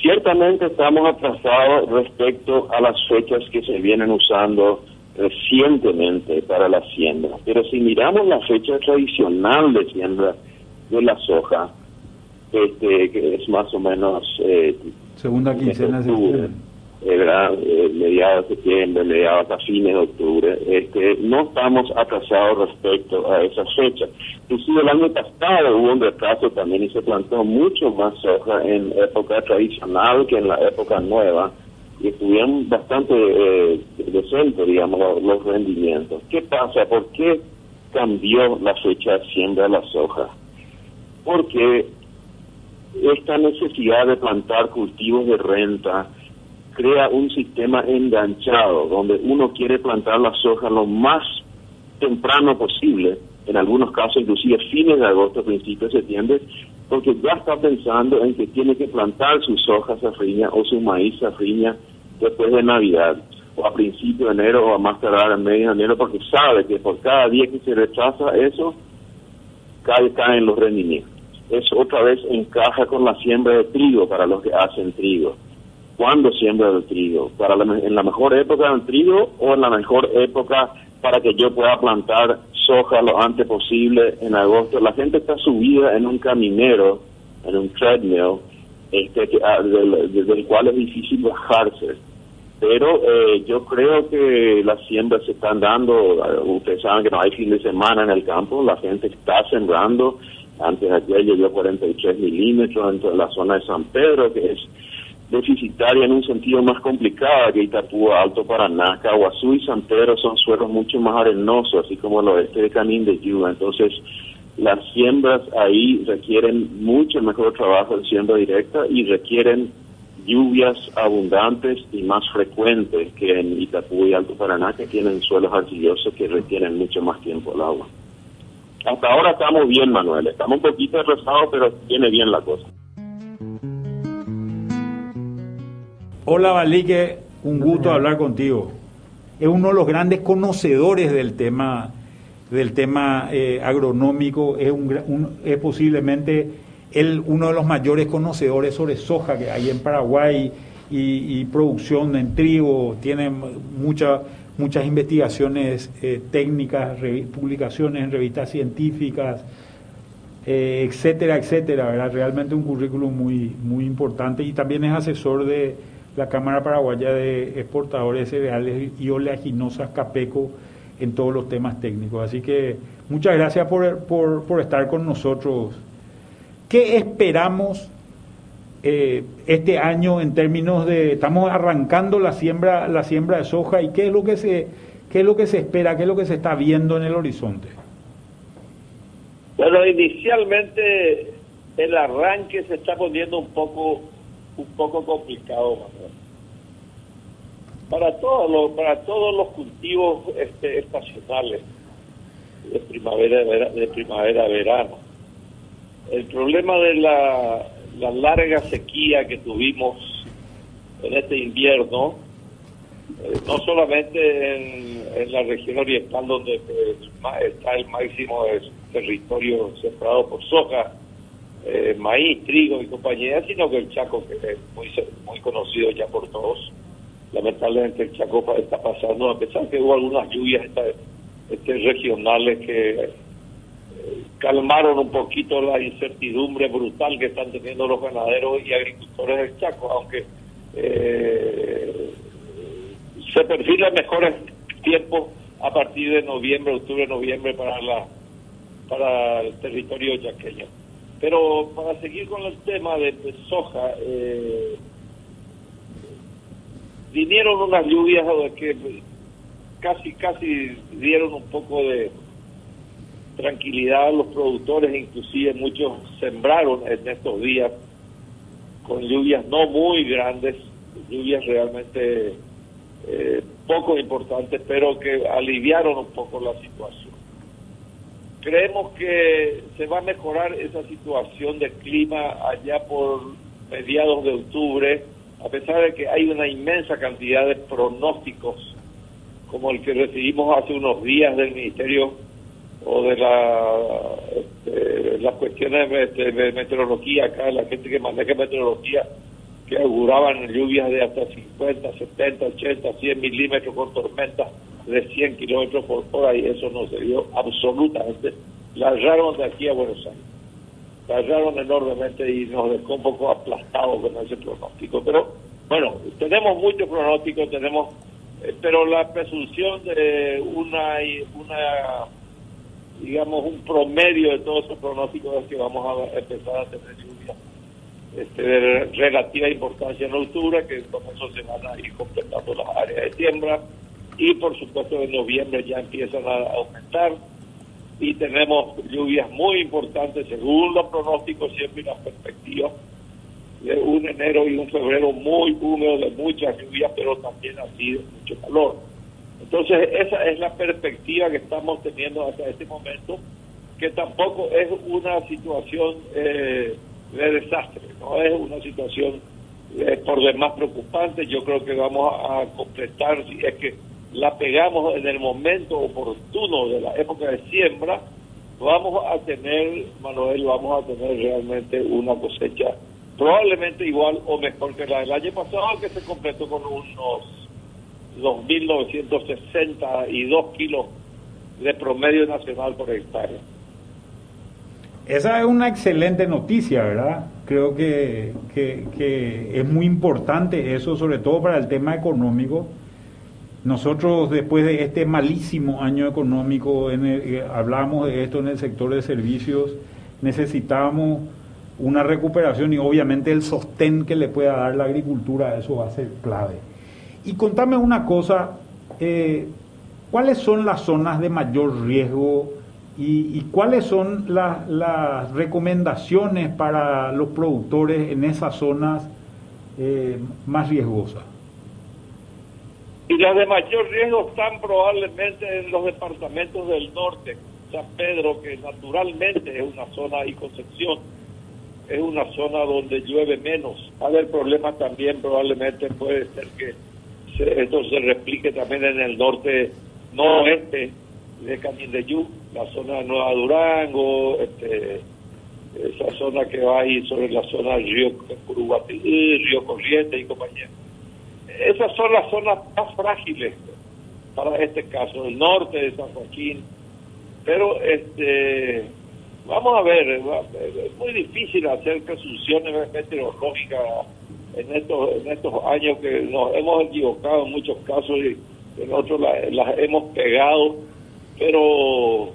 Ciertamente estamos atrasados respecto a las fechas que se vienen usando recientemente para la siembra, pero si miramos la fecha tradicional de siembra de la soja, este, que es más o menos eh, segunda quincena de octubre, eh, mediados de septiembre, mediados a fines de octubre, este, no estamos atrasados respecto a esa fecha. Inclusive el año pasado hubo un retraso también y se plantó mucho más soja en época tradicional que en la época nueva y estuvieron bastante eh, decentes, digamos, los, rendimientos. ¿Qué pasa? ¿Por qué cambió la fecha de siembra de la soja? Porque esta necesidad de plantar cultivos de renta crea un sistema enganchado donde uno quiere plantar la soja lo más temprano posible, en algunos casos inclusive fines de agosto, principios de septiembre, porque ya está pensando en que tiene que plantar su soja safriña o su maíz safriña después de Navidad, o a principio de enero o a más tardar en medio de enero, porque sabe que por cada día que se rechaza eso, cae, caen los rendimientos. Eso otra vez encaja con la siembra de trigo para los que hacen trigo cuándo siembra el trigo, para en la mejor época del trigo o en la mejor época para que yo pueda plantar soja lo antes posible en agosto. La gente está subida en un caminero, en un treadmill, este, que, ah, desde el cual es difícil bajarse. Pero eh, yo creo que las siembras se están dando, ah, ustedes saben que no hay fin de semana en el campo, la gente está sembrando, antes de ayer llovió 43 milímetros en la zona de San Pedro, que es deficitaria en un sentido más complicado que Itapúa, Alto Paraná, Caguazú y San Pedro son suelos mucho más arenosos, así como el oeste de Canín de Yuba. Entonces, las siembras ahí requieren mucho mejor trabajo de siembra directa y requieren lluvias abundantes y más frecuentes que en Itapú y Alto Paraná, que tienen suelos arcillosos que requieren mucho más tiempo el agua. Hasta ahora estamos bien, Manuel. Estamos un poquito rezados, pero tiene bien la cosa. Hola Balique, un gusto hablar contigo. Es uno de los grandes conocedores del tema del tema eh, agronómico, es, un, es posiblemente él uno de los mayores conocedores sobre soja que hay en Paraguay y, producción en trigo, tiene muchas muchas investigaciones eh, técnicas, publicaciones en revistas científicas, eh, etcétera, etcétera. Realmente un currículum muy, muy importante y también es asesor de la Cámara Paraguaya de Exportadores de Cereales y Oleaginosas Capeco en todos los temas técnicos. Así que muchas gracias por, por, por estar con nosotros. ¿Qué esperamos eh, este año en términos de estamos arrancando la siembra la siembra de soja y qué es lo que se qué es lo que se espera, qué es lo que se está viendo en el horizonte? Bueno, inicialmente el arranque se está poniendo un poco un poco complicado, Para todos los para todos los cultivos este, estacionales de primavera de primavera verano. El problema de la la larga sequía que tuvimos en este invierno, eh, no solamente en, la región oriental donde está el máximo territorio sembrado por soja, eh, maíz, trigo y compañía, sino que el Chaco, que es muy, muy conocido ya por todos. Lamentablemente el Chaco está pasando, a pesar que hubo algunas lluvias este, regionales que calmaron un poquito la incertidumbre brutal que están teniendo los ganaderos y agricultores del Chaco, aunque eh, se perfilan mejores tiempos a partir de noviembre, octubre, noviembre para la para el territorio yaqueño. Pero para seguir con el tema de, soja, eh, vinieron unas lluvias que casi casi dieron un poco de tranquilidad a los productores, inclusive muchos sembraron en estos días con lluvias no muy grandes, lluvias realmente eh, poco importantes, pero que aliviaron un poco la situación. Creemos que se va a mejorar esa situación de clima allá por mediados de octubre, a pesar de que hay una inmensa cantidad de pronósticos, como el que recibimos hace unos días del Ministerio o de la, este, las cuestiones de, meteorología acá, la gente que maneja meteorología, que auguraban lluvias de hasta 50, 70, 80, 100 milímetros con tormentas de 100 kilómetros por hora y eso no se dio absolutamente. La hallaron de aquí a Buenos Aires. La hallaron enormemente y nos dejó un poco aplastados con ese pronóstico. Pero bueno, tenemos muchos pronósticos, tenemos, eh, pero la presunción de una, una digamos, un promedio de todos esos pronósticos es que vamos a empezar a tener este, de relativa importancia en octubre, que con eso se van a ir completando las áreas de siembra, y por supuesto en noviembre ya empiezan a aumentar, y tenemos lluvias muy importantes según los pronósticos siempre y las perspectivas de un enero y un febrero muy húmedo de muchas lluvias, pero también así de mucho calor. Entonces, esa es la perspectiva que estamos teniendo hasta este momento, que tampoco es una situación eh, de desastre, no es una situación eh, por demás preocupante. Yo creo que vamos a completar, si es que la pegamos en el momento oportuno de la época de siembra, vamos a tener, Manuel, vamos a tener realmente una cosecha probablemente igual o mejor que la del año pasado, que se completó con unos 2.962 kilos de promedio nacional por hectárea. Esa es una excelente noticia, ¿verdad? Creo que, es muy importante eso, sobre todo para el tema económico. Nosotros, después de este malísimo año económico, eh, hablamos de esto en el sector de servicios, necesitamos una recuperación y obviamente el sostén que le pueda dar la agricultura, eso va a ser clave. Y contame una cosa, eh, ¿cuáles son las zonas de mayor riesgo y, cuáles son las recomendaciones para los productores en esas zonas eh, más riesgosas? Y las de mayor riesgo están probablemente en los departamentos del norte, San Pedro, que naturalmente es una zona y Concepción, es una zona donde llueve menos. A ver, problema también probablemente puede ser que esto se replique también en el norte noroeste de Camín de Yu, la zona de Nueva Durango, este, esa zona que va ahí sobre la zona del río Curuguatí, río Corriente y compañía. Esas son las zonas más frágiles para este caso, el norte de San Joaquín. Pero este vamos a ver, es muy difícil hacer presunciones meteorológicas en estos, en estos años que nos hemos equivocado en muchos casos y en otros las hemos pegado, pero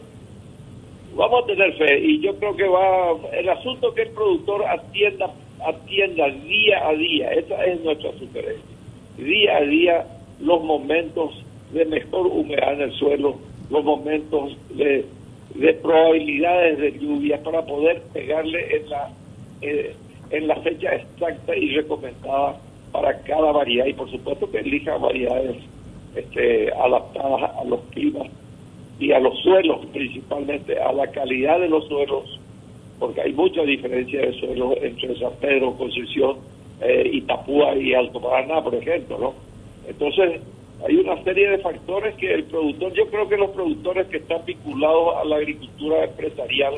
vamos a tener fe y yo creo que va el asunto que el productor atienda atienda día a día. Esa es nuestra sugerencia. Día a día los momentos de mejor humedad en el suelo los momentos de, de probabilidades de lluvia para poder pegarle en la eh, en la fecha exacta y recomendada para cada variedad. Y por supuesto que elija variedades este, adaptadas a los climas y a los suelos, principalmente a la calidad de los suelos, porque hay mucha diferencia de suelos entre San Pedro, Concepción, eh, Itapúa y Alto Paraná, por ejemplo, ¿no? Entonces, hay una serie de factores que el productor, yo creo que los productores que están vinculados a la agricultura empresarial,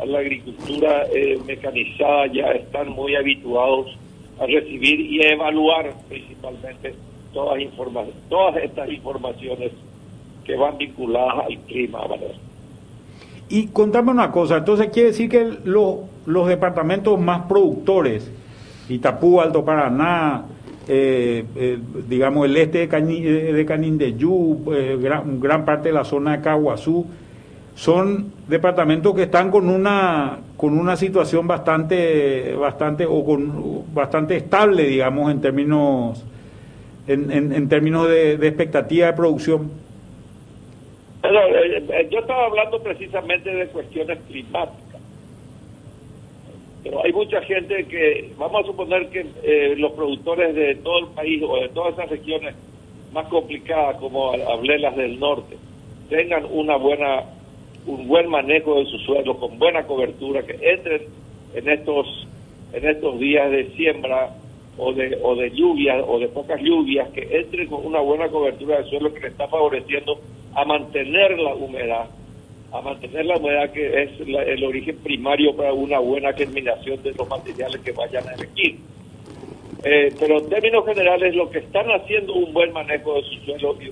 a la agricultura eh, mecanizada, ya están muy habituados a recibir y evaluar principalmente todas, informaciones, todas estas informaciones que van vinculadas al clima, Y contame una cosa, entonces quiere decir que los departamentos más productores, Itapú, Alto Paraná, eh, eh, digamos el este de, de Canindeyú, eh, gran, parte de la zona de Caguazú, son departamentos que están con una con una situación bastante bastante o con bastante estable digamos en términos en, en, términos de expectativa de producción eh, eh, yo estaba hablando precisamente de cuestiones climáticas. Pero hay mucha gente que, vamos a suponer que eh, los productores de todo el país o de todas esas regiones más complicadas, como hablé las del norte, tengan una buena un buen manejo de su suelo, con buena cobertura, que entren en estos en estos días de siembra o de o de lluvias o de pocas lluvias, que entren con una buena cobertura de suelo que le está favoreciendo a mantener la humedad, a mantener la humedad que es el origen primario para una buena germinación de los materiales que vayan a elegir. Eh, pero en términos generales, lo que están haciendo un buen manejo de su suelo y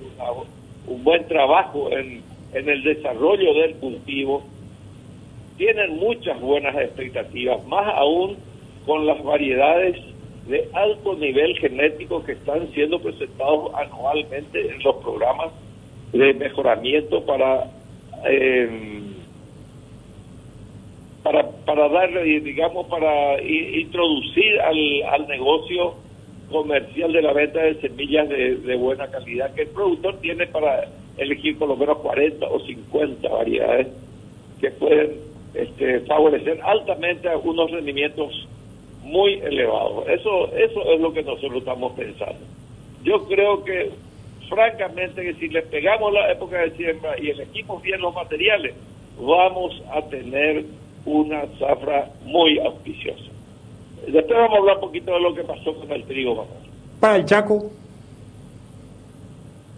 un buen trabajo en, en el desarrollo del cultivo, tienen muchas buenas expectativas, más aún con las variedades de alto nivel genético que están siendo presentados anualmente en los programas de mejoramiento para eh, para para darle digamos para introducir al, al negocio comercial de la venta de semillas de, buena calidad que el productor tiene para elegir por lo menos 40 o 50 variedades que pueden este, favorecer altamente unos rendimientos muy elevados. Eso, eso es lo que nosotros estamos pensando. Yo creo que francamente que si le pegamos la época de siembra y elegimos bien los materiales, vamos a tener una zafra muy auspiciosa. Después vamos a hablar un poquito de lo que pasó con el trigo. Para el Chaco.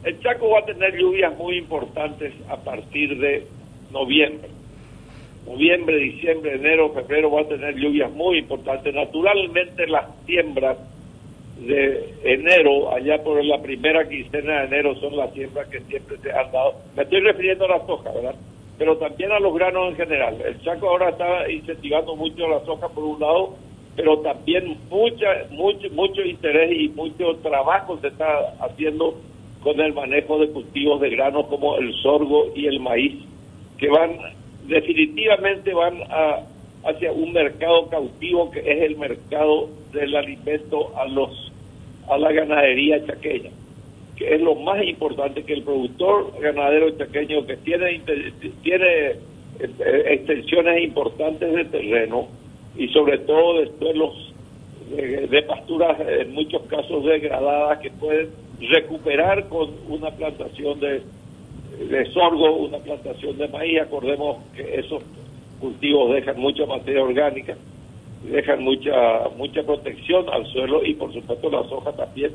El Chaco va a tener lluvias muy importantes a partir de noviembre. Noviembre, diciembre, enero, febrero va a tener lluvias muy importantes. Naturalmente las siembras de enero, allá por la primera quincena de enero, son las siembras que siempre se han dado. Me estoy refiriendo a la soja, ¿verdad? Pero también a los granos en general. El Chaco ahora está incentivando mucho la soja por un lado, pero también mucha, mucho, mucho interés y mucho trabajo se está haciendo con el manejo de cultivos de granos como el sorgo y el maíz, que van, definitivamente van a hacia un mercado cautivo que es el mercado del alimento a los a la ganadería chaqueña, que es lo más importante que el productor ganadero chaqueño que tiene, tiene eh, extensiones importantes de terreno y sobre todo de suelos de, pasturas en muchos casos degradadas que pueden recuperar con una plantación de, de sorgo, una plantación de maíz. Acordemos que esos cultivos dejan mucha materia orgánica dejan mucha mucha protección al suelo y por supuesto la soja también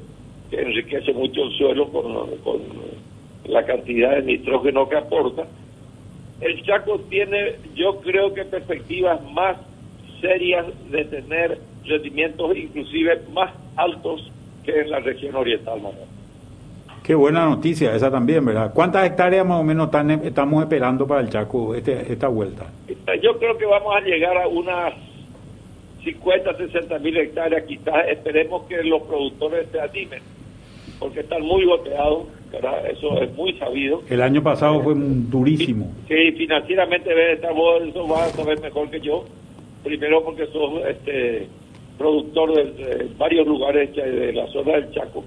que enriquece mucho el suelo con, con la cantidad de nitrógeno que aporta. El Chaco tiene, yo creo que perspectivas más serias de tener rendimientos inclusive más altos que en la región oriental, Manuel. Qué buena noticia esa también, ¿verdad? ¿Cuántas hectáreas más o menos estamos esperando para el Chaco este, esta vuelta? Yo creo que vamos a llegar a unas 50, 60 mil hectáreas, quizás esperemos que los productores se animen, porque están muy golpeados, ¿verdad? eso es muy sabido. El año pasado fue durísimo. Sí, financieramente vos eso vas a saber mejor que yo, primero porque sos este, productor de, varios lugares de la zona del Chaco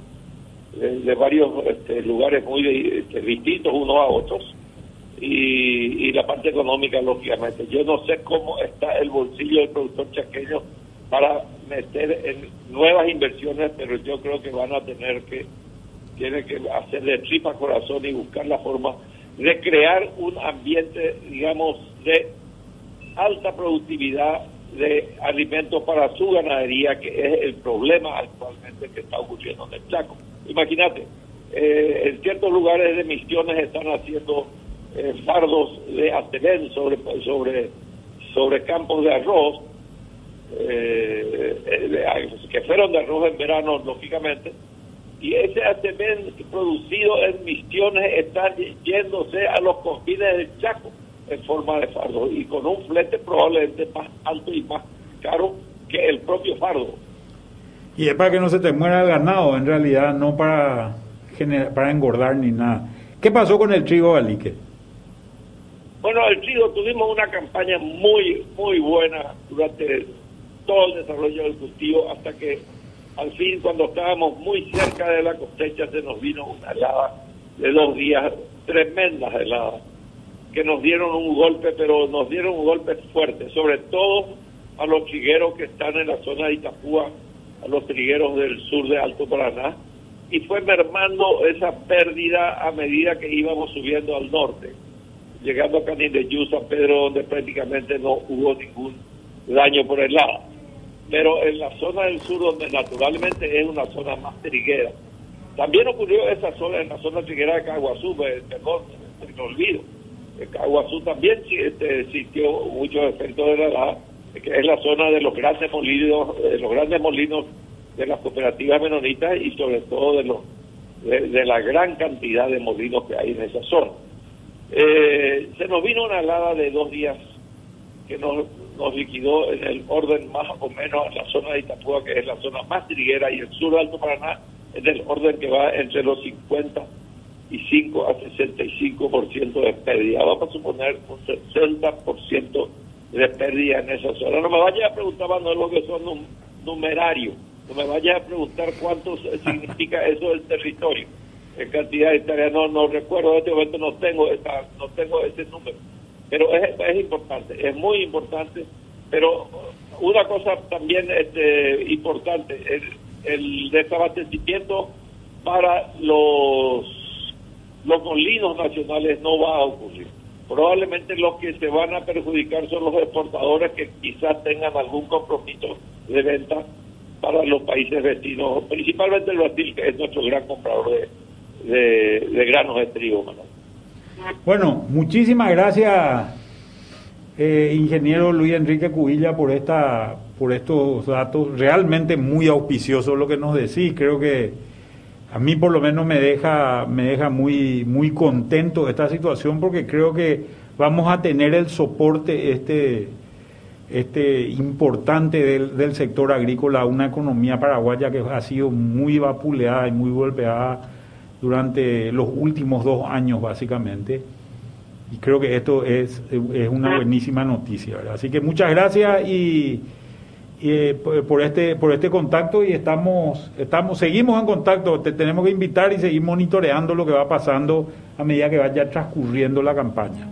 de, varios este, lugares muy este, distintos unos a otros y, la parte económica lógicamente. Yo no sé cómo está el bolsillo del productor chaqueño para meter en nuevas inversiones pero yo creo que van a tener que tiene que hacer de tripa corazón y buscar la forma de crear un ambiente digamos de alta productividad de alimentos para su ganadería que es el problema actualmente que está ocurriendo en el Chaco Imagínate, eh, en ciertos lugares de Misiones están haciendo eh, fardos de atebén sobre, sobre, sobre campos de arroz, eh, que fueron de arroz en verano, lógicamente, y ese atebén producido en Misiones está yéndose a los confines del Chaco en forma de fardo y con un flete probablemente más alto y más caro que el propio fardo. Y es para que no se te muera el ganado, en realidad, no para, para engordar ni nada. ¿Qué pasó con el trigo Alique? Bueno, el trigo tuvimos una campaña muy, muy buena durante todo el desarrollo del cultivo, hasta que al fin, cuando estábamos muy cerca de la cosecha, se nos vino una helada de dos días, tremendas heladas, que nos dieron un golpe, pero nos dieron un golpe fuerte, sobre todo a los trigueros que están en la zona de Itapúa, a los trigueros del sur de Alto Paraná y fue mermando esa pérdida a medida que íbamos subiendo al norte, llegando a Canindeyú, San Pedro, donde prácticamente no hubo ningún daño por el lado. Pero en la zona del sur, donde naturalmente es una zona más triguera, también ocurrió esa zona, en la zona triguera de Caguazú, perdón, me olvido. En Caguazú también este, existió muchos efectos de la helada que es la zona de los grandes molinos, de los grandes molinos de las cooperativas menonitas y sobre todo de los de, la gran cantidad de molinos que hay en esa zona. Eh, se nos vino una helada de dos días que nos, nos liquidó en el orden más o menos en la zona de Itapúa, que es la zona más triguera, y el sur de Alto Paraná en el orden que va entre los 55 a 65% de pérdida. Vamos a suponer un 60% de pérdida en esa zona. No me vaya a preguntar, Manuel, lo que son un numerario. No me vaya a preguntar cuánto <laughs> significa eso del territorio. En cantidad de hectáreas, no, no recuerdo, en este momento no tengo, esa, no tengo ese número. Pero es, es importante, es muy importante. Pero una cosa también este, importante, el, el desabastecimiento para los, los molinos nacionales no va a ocurrir probablemente los que se van a perjudicar son los exportadores que quizás tengan algún compromiso de venta para los países vecinos, principalmente el Brasil, que es nuestro gran comprador de, de, granos de trigo. Bueno, muchísimas gracias, eh, ingeniero Luis Enrique Cubilla, por esta por estos datos realmente muy auspiciosos lo que nos decís. Creo que a mí por lo menos me deja, me deja muy, muy contento esta situación porque creo que vamos a tener el soporte este, este importante del, del sector agrícola, una economía paraguaya que ha sido muy vapuleada y muy golpeada durante los últimos dos años básicamente. Y creo que esto es, es una buenísima noticia. Así que muchas gracias y eh, por este por este contacto y estamos estamos seguimos en contacto. Te tenemos que invitar y seguir monitoreando lo que va pasando a medida que vaya transcurriendo la campaña